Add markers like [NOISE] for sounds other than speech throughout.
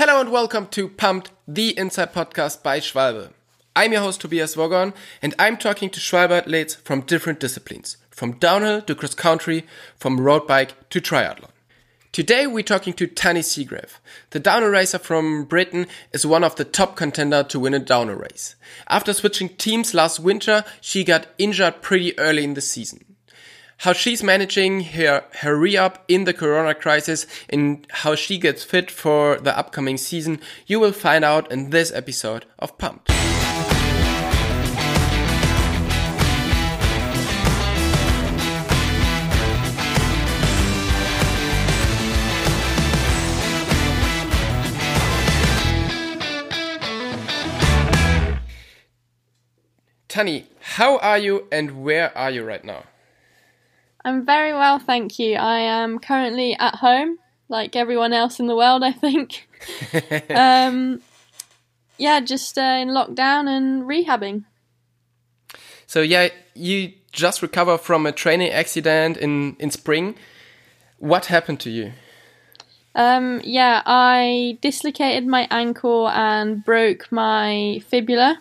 Hello and welcome to Pumped, the Inside Podcast by Schwalbe. I'm your host Tobias Wogon and I'm talking to Schwalbe athletes from different disciplines, from downhill to cross country, from road bike to triathlon. Today we're talking to Tahnée Seagrave. The downhill racer from Britain is one of the top contender to win a downhill race. After switching teams last winter, she got injured pretty early in the season how she's managing her, her re-up in the corona crisis and how she gets fit for the upcoming season, you will find out in this episode of Pumped. Tahnée, how are you and where are you right now? I'm very well, thank you. I am currently at home, like everyone else in the world, I think. [LAUGHS] um, yeah, just uh, in lockdown and rehabbing. So yeah, you just recovered from a training accident in in spring. What happened to you? Um, yeah, I dislocated my ankle and broke my fibula.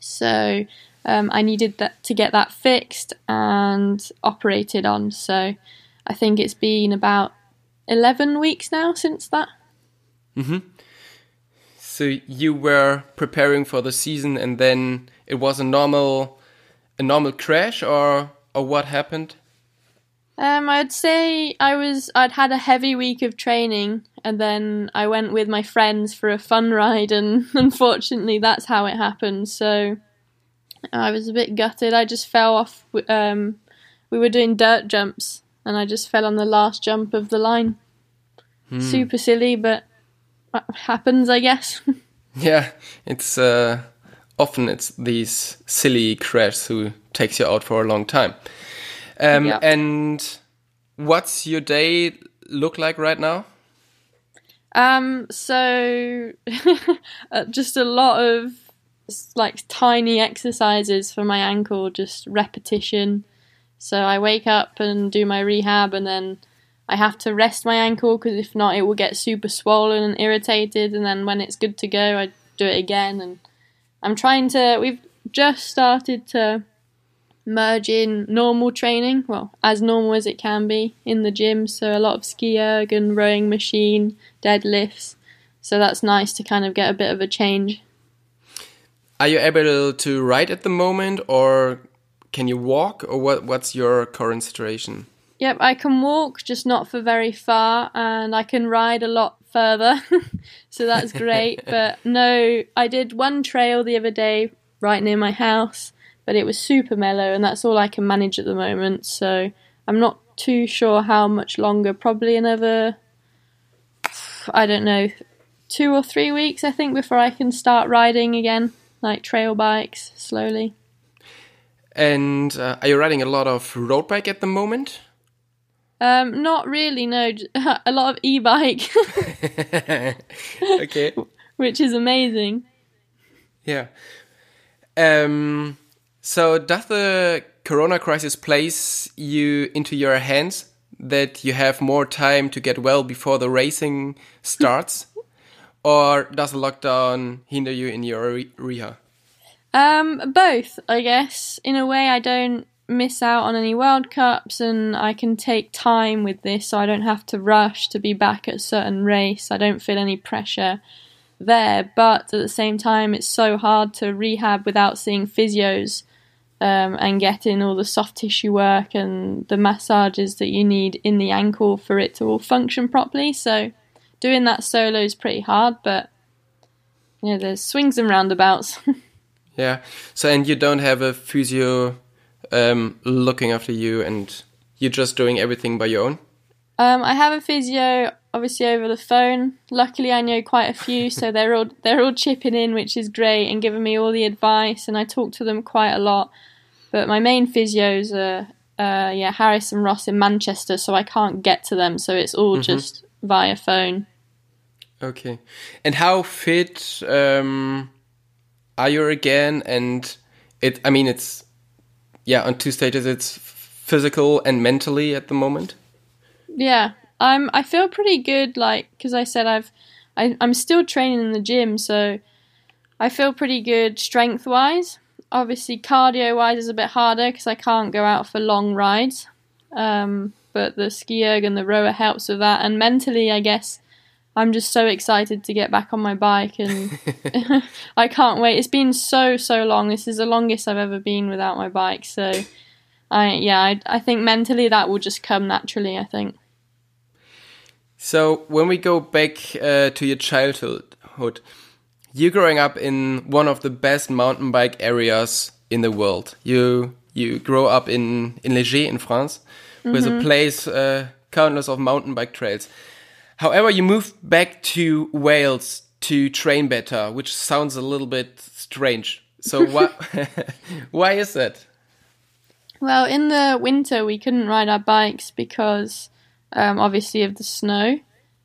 So um, I needed that to get that fixed and operated on. So I think it's been about eleven weeks now since that. hmm So you were preparing for the season, and then it was a normal, a normal crash, or or what happened? Um, I'd say I was I'd had a heavy week of training, and then I went with my friends for a fun ride, and [LAUGHS] unfortunately, that's how it happened. So I was a bit gutted. I just fell off. Um, we were doing dirt jumps, and I just fell on the last jump of the line. Hmm. Super silly, but happens, I guess. [LAUGHS] yeah, it's uh, often it's these silly crashes who takes you out for a long time. Um, yeah. And what's your day look like right now? Um, so [LAUGHS] uh, just a lot of like tiny exercises for my ankle, just repetition. So I wake up and do my rehab, and then I have to rest my ankle because if not, it will get super swollen and irritated. And then when it's good to go, I do it again. And I'm trying to. We've just started to merge in normal training, well, as normal as it can be in the gym. So a lot of ski erg and rowing machine, deadlifts. So that's nice to kind of get a bit of a change. Are you able to ride at the moment, or can you walk, or what? What's your current situation? Yep, I can walk, just not for very far, and I can ride a lot further, [LAUGHS] so that's great. [LAUGHS] but no, I did one trail the other day right near my house, but it was super mellow, and that's all I can manage at the moment. So I'm not too sure how much longer. Probably another, I don't know, two or three weeks, I think, before I can start riding again like trail bikes slowly. And uh, are you riding a lot of road bike at the moment? Um, not really. No, [LAUGHS] a lot of e-bike. [LAUGHS] okay. [LAUGHS] Which is amazing. Yeah. Um. So, does the Corona crisis place you into your hands that you have more time to get well before the racing starts? Or does lockdown hinder you in your re- rehab? Um, both, I guess. In a way, I don't miss out on any World Cups, and I can take time with this, so I don't have to rush to be back at a certain race. I don't feel any pressure there, but at the same time, it's so hard to rehab without seeing physios. Um, and getting all the soft tissue work and the massages that you need in the ankle for it to all function properly. So doing that solo is pretty hard, but you know, there's swings and roundabouts. [LAUGHS] yeah. So, and you don't have a physio um, looking after you, and you're just doing everything by your own. Um, I have a physio, obviously over the phone. Luckily, I know quite a few, [LAUGHS] so they're all they're all chipping in, which is great, and giving me all the advice. And I talk to them quite a lot. But my main physios are, uh, yeah, Harris and Ross in Manchester, so I can't get to them. So it's all mm -hmm. just via phone. Okay. And how fit um, are you again? And it, I mean, it's, yeah, on two stages, it's physical and mentally at the moment. Yeah. I'm, I feel pretty good, like, because I said I've, I, I'm still training in the gym, so I feel pretty good strength wise. Obviously, cardio wise is a bit harder because I can't go out for long rides. Um, but the ski erg and the rower helps with that. And mentally, I guess I'm just so excited to get back on my bike, and [LAUGHS] [LAUGHS] I can't wait. It's been so so long. This is the longest I've ever been without my bike. So, I yeah, I, I think mentally that will just come naturally. I think. So when we go back uh, to your childhood, you growing up in one of the best mountain bike areas in the world. You you grow up in in Les Gets in France, mm -hmm. with a mm-hmm. place uh, countless of mountain bike trails. However, you moved back to Wales to train better, which sounds a little bit strange. So why [LAUGHS] [LAUGHS] why is that? Well, in the winter we couldn't ride our bikes because um, obviously of the snow,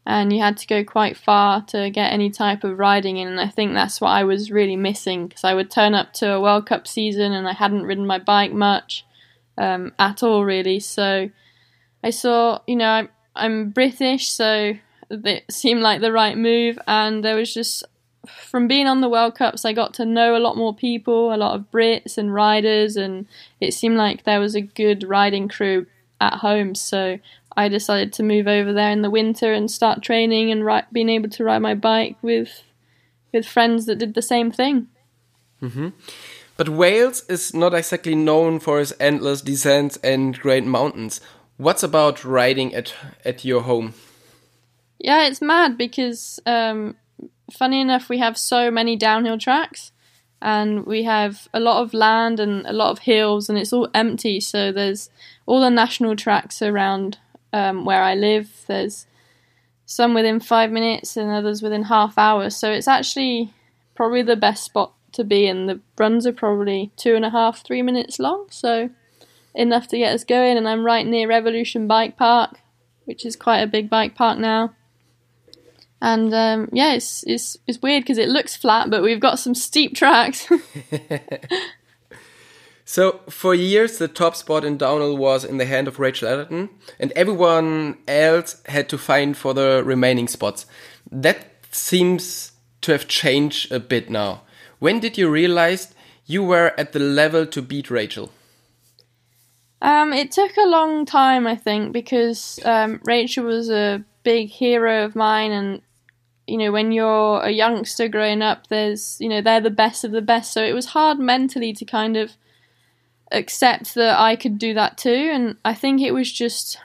and you had to go quite far to get any type of riding in. And I think that's what I was really missing because I would turn up to a World Cup season and I hadn't ridden my bike much um, at all, really. So I saw, you know, I, I'm British, so it seemed like the right move. And there was just, from being on the World Cups, I got to know a lot more people, a lot of Brits and riders, and it seemed like there was a good riding crew at home. So I decided to move over there in the winter and start training and ri- being able to ride my bike with with friends that did the same thing. Mm-hmm. But Wales is not exactly known for its endless descents and great mountains. What's about riding at at your home? Yeah, it's mad because, um, funny enough, we have so many downhill tracks, and we have a lot of land and a lot of hills, and it's all empty. So there's all the national tracks around um, where I live. There's some within five minutes and others within half hours. So it's actually probably the best spot to be in. The runs are probably two and a half, three minutes long. So enough to get us going, and I'm right near Revolution Bike Park, which is quite a big bike park now. And um, yeah, it's it's it's weird because it looks flat, but we've got some steep tracks. [LAUGHS] so for years, the top spot in downhill was in the hand of Rachel Atherton, and everyone else had to fight for the remaining spots. That seems to have changed a bit now. When did you realize you were at the level to beat Rachel? Um, it took a long time, I think, because um, Rachel was a big hero of mine, and you know, when you're a youngster growing up, there's you know they're the best of the best. So it was hard mentally to kind of accept that I could do that too, and I think it was just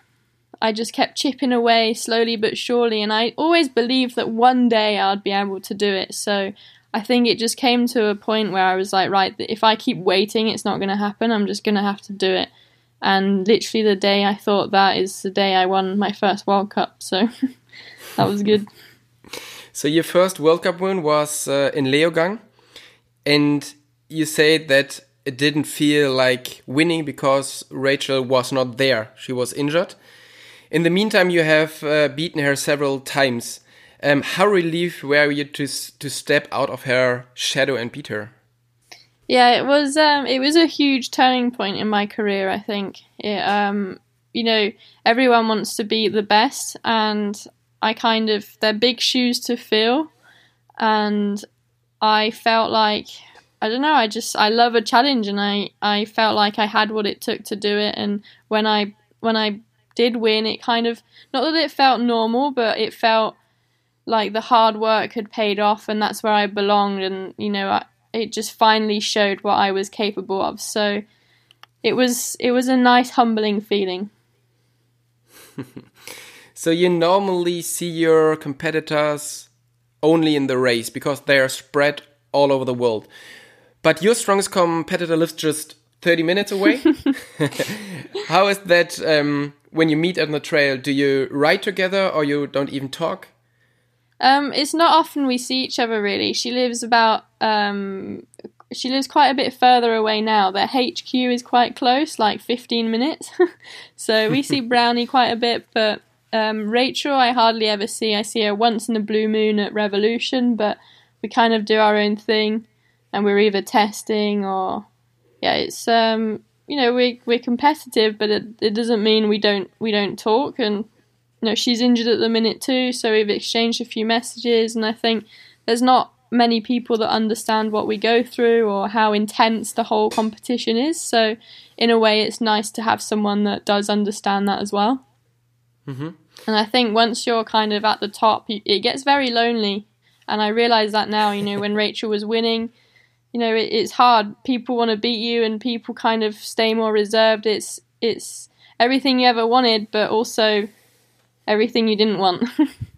I just kept chipping away slowly but surely, and I always believed that one day I'd be able to do it. So I think it just came to a point where I was like, right, if I keep waiting, it's not going to happen. I'm just going to have to do it. And literally the day I thought that is the day I won my first World Cup. So [LAUGHS] that was good. So your first World Cup win was uh, in Leogang, and you said that it didn't feel like winning because Rachel was not there; she was injured. In the meantime, you have uh, beaten her several times. Um, how relieved were you to to step out of her shadow and beat her? Yeah, it was um, it was a huge turning point in my career. I think it, um, you know everyone wants to be the best, and I kind of they're big shoes to fill, and I felt like I don't know. I just I love a challenge, and I I felt like I had what it took to do it. And when I when I did win, it kind of not that it felt normal, but it felt like the hard work had paid off, and that's where I belonged. And you know, I, it just finally showed what I was capable of. So it was it was a nice humbling feeling. [LAUGHS] so you normally see your competitors only in the race because they are spread all over the world. But your strongest competitor lives just 30 minutes away. [LAUGHS] [LAUGHS] How is that um, when you meet on the trail? Do you ride together or you don't even talk? Um, it's not often we see each other really. She lives about um, she lives quite a bit further away now. Their HQ is quite close, like 15 minutes. [LAUGHS] so we see [LAUGHS] Brownie quite a bit, but um, Rachel I hardly ever see. I see her once in a blue moon at Revolution, but we kind of do our own thing, and we're either testing or yeah, it's um you know we we're competitive, but it it doesn't mean we don't we don't talk and you know, she's injured at the minute too, so we've exchanged a few messages, and I think there's not many people that understand what we go through or how intense the whole competition is. So, in a way, it's nice to have someone that does understand that as well. Mm-hmm. And I think once you're kind of at the top, it gets very lonely. And I realize that now, you know, when [LAUGHS] Rachel was winning, you know, it, it's hard. People want to beat you and people kind of stay more reserved. It's, it's everything you ever wanted, but also everything you didn't want. [LAUGHS]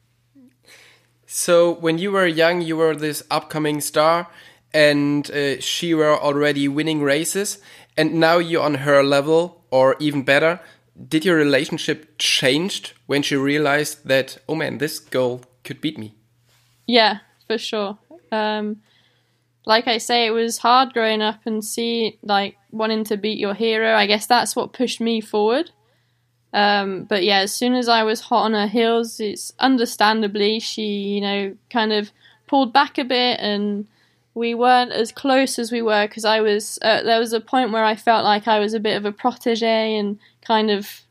so when you were young, you were this upcoming star and uh, she were already winning races. And now you're on her level or even better. Did your relationship changed when she realized that oh man this girl could beat me? Yeah for sure. Um, like i say it was hard growing up and see like wanting to beat your hero. I guess that's what pushed me forward um, but yeah as soon as i was hot on her heels it's understandably she you know kind of pulled back a bit and we weren't as close as we were because I was uh, there was a point where I felt like I was a bit of a protege and kind of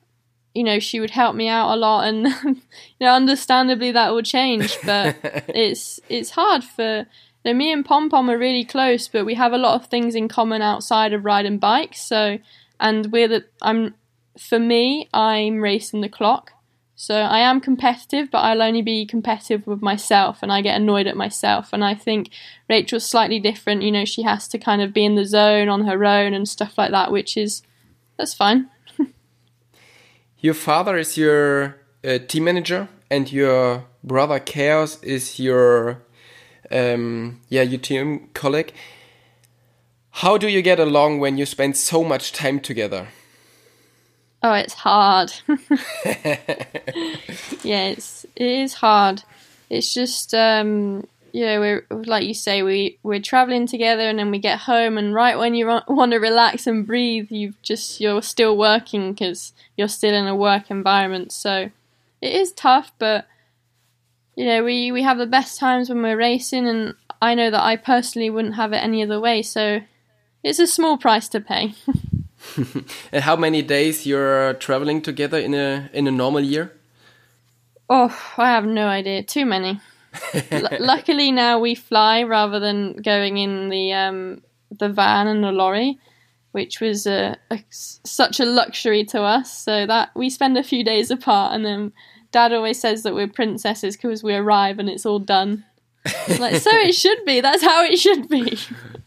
you know she would help me out a lot and [LAUGHS] you know understandably that will change but [LAUGHS] it's it's hard for you know, me and Pom Pom are really close but we have a lot of things in common outside of riding bikes so and we're the I'm for me I'm racing the clock so I am competitive, but I'll only be competitive with myself and I get annoyed at myself. And I think Rachel's slightly different. You know, she has to kind of be in the zone on her own and stuff like that, which is, that's fine. [LAUGHS] your father is your uh, team manager and your brother Kaos is your, um, yeah, your team colleague. How do you get along when you spend so much time together? Oh, it's hard. [LAUGHS] [LAUGHS] yeah, it's it is hard. It's just um, you know we're like you say we we're traveling together and then we get home and right when you want to relax and breathe, you've just you're still working because you're still in a work environment. So it is tough, but you know we we have the best times when we're racing, and I know that I personally wouldn't have it any other way. So it's a small price to pay. [LAUGHS] [LAUGHS] and how many days you're traveling together in a in a normal year? Oh, I have no idea. Too many. [LAUGHS] luckily now we fly rather than going in the um, the van and the lorry, which was a, a, such a luxury to us. So that we spend a few days apart, and then Dad always says that we're princesses because we arrive and it's all done. [LAUGHS] like so, it should be. That's how it should be.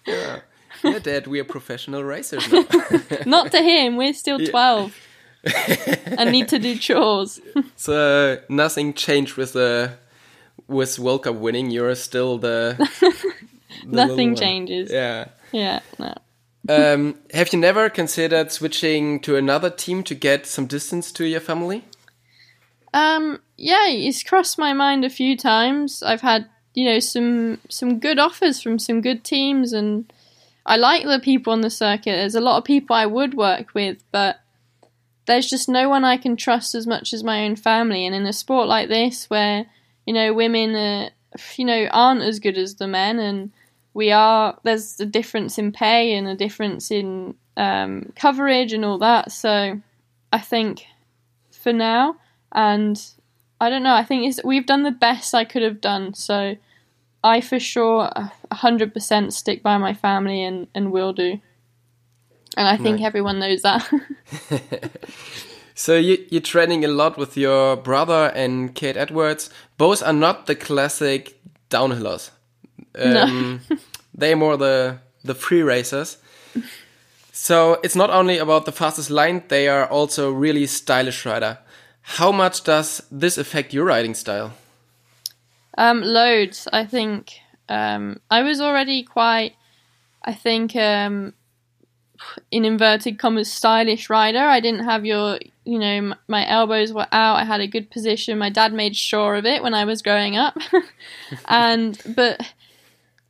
yeah yeah, Dad, we are professional racers now. [LAUGHS] Not to him. We're still twelve [LAUGHS] and need to do chores. [LAUGHS] so nothing changed with the with World Cup winning. You're still the. the nothing changes. Yeah. Yeah. No. um, have you never considered switching to another team to get some distance to your family? Um, yeah, it's crossed my mind a few times. I've had, you know, some some good offers from some good teams, and I like the people on the circuit. There's a lot of people I would work with, but there's just no one I can trust as much as my own family. And in a sport like this, where you know women, are, you know, aren't as good as the men, and we are, there's a difference in pay and a difference in um, coverage and all that. So I think for now, and I don't know. I think we've done the best I could have done. So I for sure 100% stick by my family and, and will do. And I think everyone knows that. [LAUGHS] so you, you're training a lot with your brother and Kade Edwards. Both are not the classic downhillers. Um, [LAUGHS] no. they're more the, the free racers. So it's not only about the fastest line, they are also really stylish rider. How much does this affect your riding style? Um, loads. I think um, I was already quite, I think, um, in inverted commas, stylish rider. I didn't have your, you know, m- my elbows were out. I had a good position. My dad made sure of it when I was growing up, [LAUGHS] and but.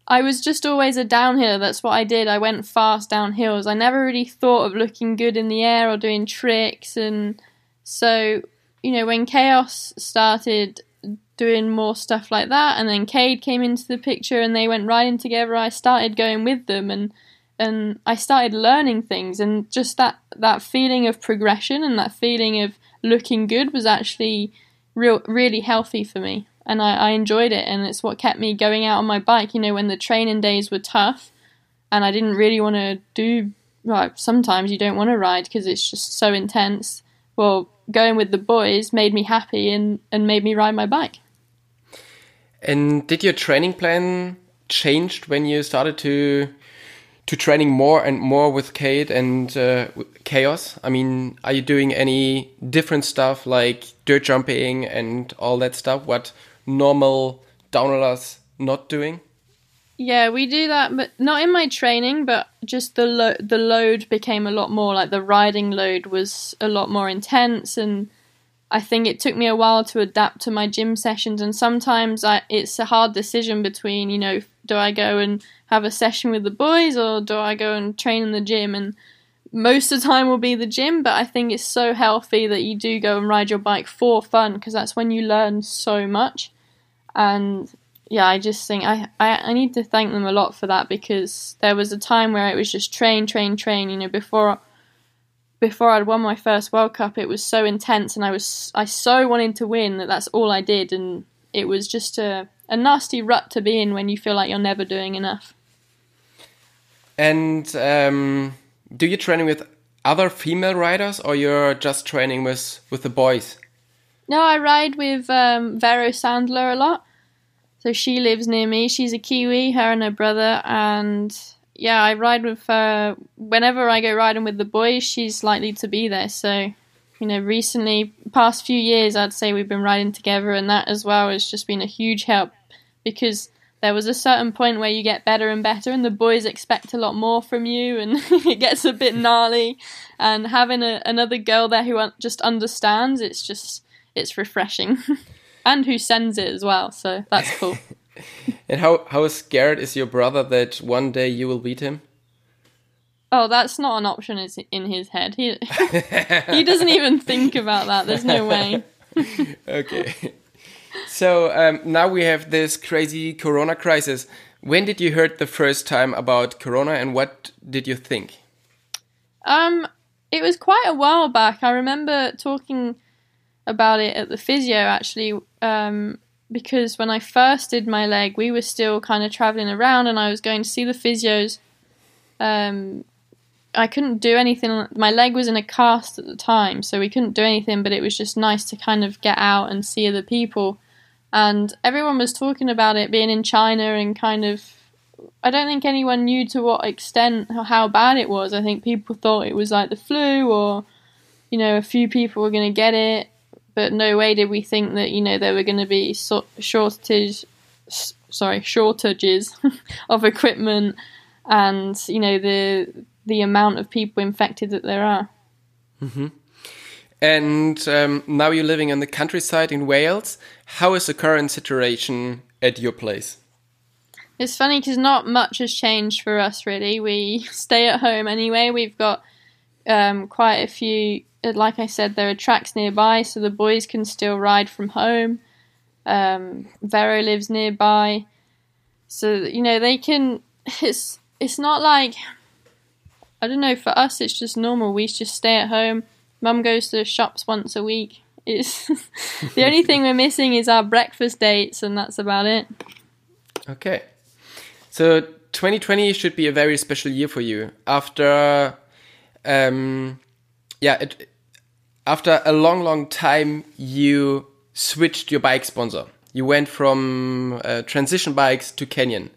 I was just always a downhill. That's what I did. I went fast down hills. I never really thought of looking good in the air or doing tricks. And so, you know, when Kaos started, doing more stuff like that. And then Kade came into the picture and they went riding together. I started going with them and and I started learning things and just that that feeling of progression and that feeling of looking good was actually real really healthy for me, and I, I enjoyed it, and it's what kept me going out on my bike. You know, when the training days were tough, and I didn't really want to do. Well, sometimes you don't want to ride because it's just so intense. Well, going with the boys made me happy and, and made me ride my bike. And did your training plan changed when you started to to training more and more with Kade and uh, Kaos? I mean, are you doing any different stuff like dirt jumping and all that stuff? What normal downhillers not doing? Yeah, we do that, but not in my training. But just the lo- the load became a lot more like the riding load was a lot more intense, and I think it took me a while to adapt to my gym sessions. And sometimes I, it's a hard decision between you know do I go and have a session with the boys or do I go and train in the gym and most of the time will be the gym but I think it's so healthy that you do go and ride your bike for fun because that's when you learn so much and yeah I just think I, I, I need to thank them a lot for that because there was a time where it was just train train train you know before before I'd won my first World Cup it was so intense and I was I so wanted to win that that's all I did and it was just a a nasty rut to be in when you feel like you're never doing enough. And um, do you train with other female riders, or you're just training with with the boys? No, I ride with um, Vero Sandler a lot. So she lives near me. She's a Kiwi, her and her brother, and yeah, I ride with her whenever I go riding with the boys. She's likely to be there. So you know, recently, past few years, I'd say we've been riding together, and that as well has just been a huge help because there was a certain point where you get better and better and the boys expect a lot more from you and [LAUGHS] it gets a bit gnarly and having a, another girl there who just understands it's just it's refreshing [LAUGHS] and who sends it as well so that's cool [LAUGHS] and how how scared is your brother that one day you will beat him oh that's not an option It's in his head he [LAUGHS] he doesn't even think about that there's no way [LAUGHS] okay so um, now we have this crazy Corona crisis. When did you heard the first time about Corona, and what did you think? Um, it was quite a while back. I remember talking about it at the physio actually, um, because when I first did my leg, we were still kind of traveling around, and I was going to see the physios. Um, I couldn't do anything. My leg was in a cast at the time, so we couldn't do anything. But it was just nice to kind of get out and see other people. And everyone was talking about it being in China and kind of. I don't think anyone knew to what extent how bad it was. I think people thought it was like the flu, or you know, a few people were going to get it. But no way did we think that you know there were going to be so- shortage, sorry, shortages [LAUGHS] of equipment, and you know the the amount of people infected that there are. Mm-hmm. And um, now you're living in the countryside in Wales. How is the current situation at your place? It's funny because not much has changed for us really. We [LAUGHS] stay at home anyway. We've got um, quite a few. Like I said, there are tracks nearby, so the boys can still ride from home. Um, Vero lives nearby, so you know they can. [LAUGHS] It's it's not like I don't know. For us, it's just normal. We just stay at home. Mum goes to the shops once a week. It's [LAUGHS] the only thing we're missing is our breakfast dates, and that's about it. Okay, so 2020 should be a very special year for you. After, um, yeah, it, after a long, long time, you switched your bike sponsor. You went from uh, transition bikes to Canyon.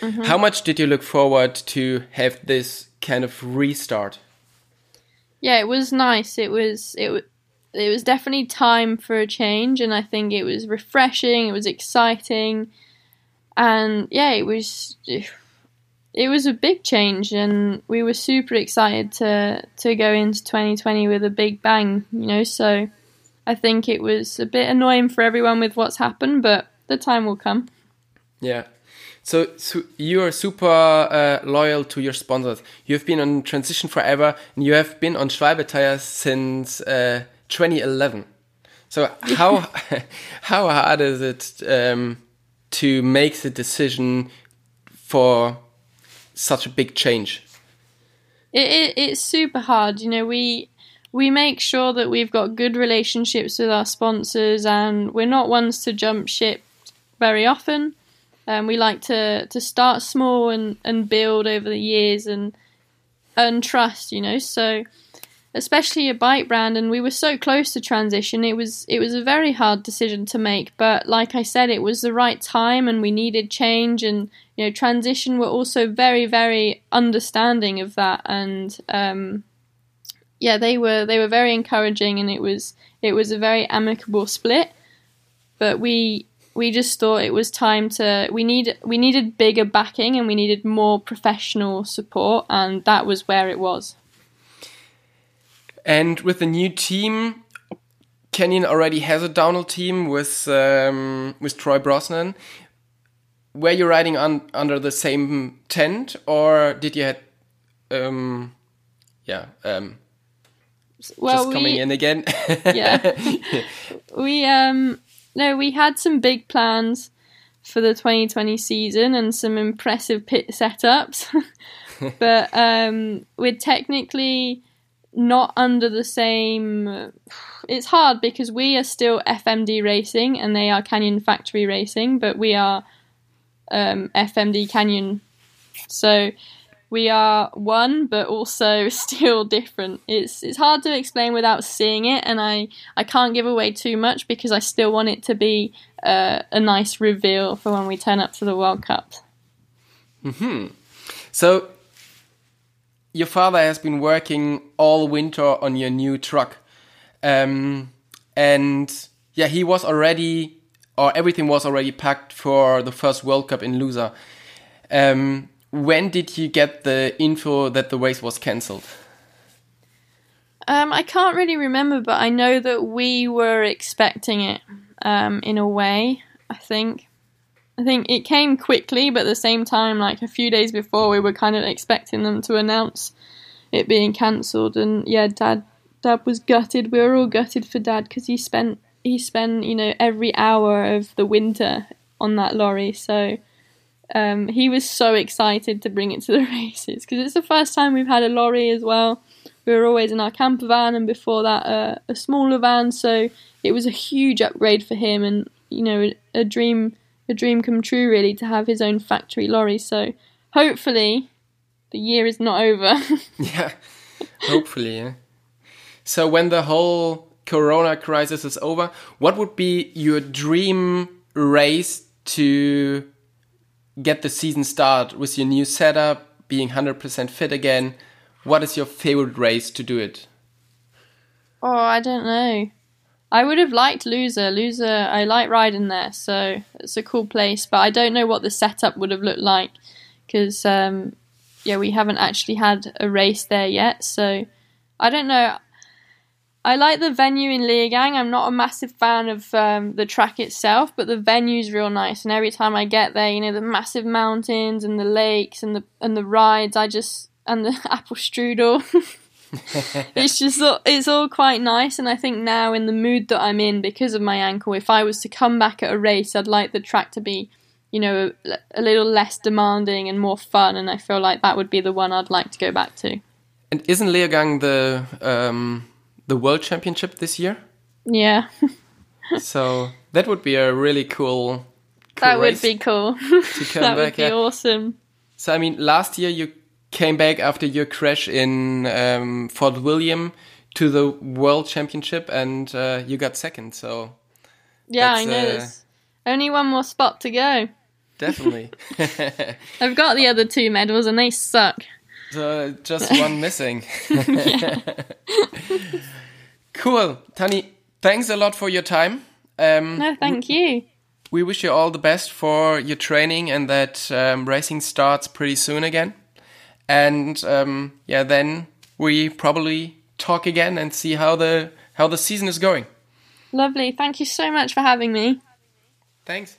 Mm -hmm. How much did you look forward to have this kind of restart. Yeah, it was nice. It was it it was definitely time for a change, and I think it was refreshing. It was exciting, and yeah, it was it was a big change, and we were super excited to to go into 2020 with a big bang. You know, so I think it was a bit annoying for everyone with what's happened, but the time will come. Yeah, so, so you are super uh, loyal to your sponsors. You've been on Transition forever, and you have been on Schwalbe tires since uh, 2011. So [LAUGHS] how [LAUGHS] how hard is it um, to make the decision for such a big change? It, it, it's super hard. You know, we we make sure that we've got good relationships with our sponsors, and we're not ones to jump ship very often. Um, we like to to start small and and build over the years and earn trust, you know. So especially a bike brand and we were so close to transition it was it was a very hard decision to make but like i said it was the right time and we needed change and you know transition were also very very understanding of that and um, yeah they were they were very encouraging and it was it was a very amicable split but we we just thought it was time to we need we needed bigger backing and we needed more professional support and that was where it was and with the new team, Canyon already has a downhill team with um, with Troy Brosnan. Were you riding on under the same tent, or did you had, um, yeah, um, well, just coming we, in again? [LAUGHS] yeah, [LAUGHS] we um no, we had some big plans for the 2020 season and some impressive pit setups, [LAUGHS] but um, we're technically not under the same. It's hard because we are still FMD Racing and they are Canyon Factory Racing, but we are um, FMD Canyon. So we are one, but also [LAUGHS] still different. It's it's hard to explain without seeing it, and I I can't give away too much because I still want it to be uh, a nice reveal for when we turn up to the World Cup. Hmm. So your father has been working all winter on your new truck. Um, and yeah, he was already, or everything was already packed for the first World Cup in Lousã. Um, when did you get the info that the race was cancelled? Um, I can't really remember, but I know that we were expecting it um, in a way, I think. I think it came quickly, but at the same time, like a few days before, we were kind of expecting them to announce it being cancelled. And yeah, dad, dad was gutted. We were all gutted for dad because he spent he spent you know every hour of the winter on that lorry. So um, he was so excited to bring it to the [LAUGHS] races because it's the first time we've had a lorry as well. We were always in our camper van, and before that, uh, a smaller van. So it was a huge upgrade for him, and you know, a dream a dream come true really to have his own factory lorry. So hopefully the year is not over. [LAUGHS] yeah, hopefully. Yeah. So when the whole Corona crisis is over, what would be your dream race to get the season start with your new setup, being 100% fit again? What is your favorite race to do it? Oh, I don't know. I would have liked Loser. Lousã, I like riding there, so it's a cool place. But I don't know what the setup would have looked like because, um, yeah, we haven't actually had a race there yet. So I don't know. I like the venue in Leogang. I'm not a massive fan of um, the track itself, but the venue's real nice. And every time I get there, you know, the massive mountains and the lakes and the and the rides, I just and the [LAUGHS] apple strudel. [LAUGHS] [LAUGHS] it's just it's all quite nice, and I think now in the mood that I'm in because of my ankle, if I was to come back at a race, I'd like the track to be, you know, a, a little less demanding and more fun, and I feel like that would be the one I'd like to go back to. And isn't Leogang the um, the World Championship this year? Yeah. [LAUGHS] so that would be a really cool. cool that would be cool. [LAUGHS] that would be awesome. So I mean, last year you came back after your crash in um, Fort William to the World Championship, and uh, you got second. So yeah, I know. Uh, there's only one more spot to go. Definitely. [LAUGHS] I've got the other two medals, and they suck. So just [LAUGHS] one missing. [LAUGHS] cool, Tahnée. Thanks a lot for your time. Um, no, thank you. We wish you all the best for your training and that um, racing starts pretty soon again. And um, yeah, then we probably talk again and see how the how the season is going. Lovely. Thank you so much for having me. Thanks.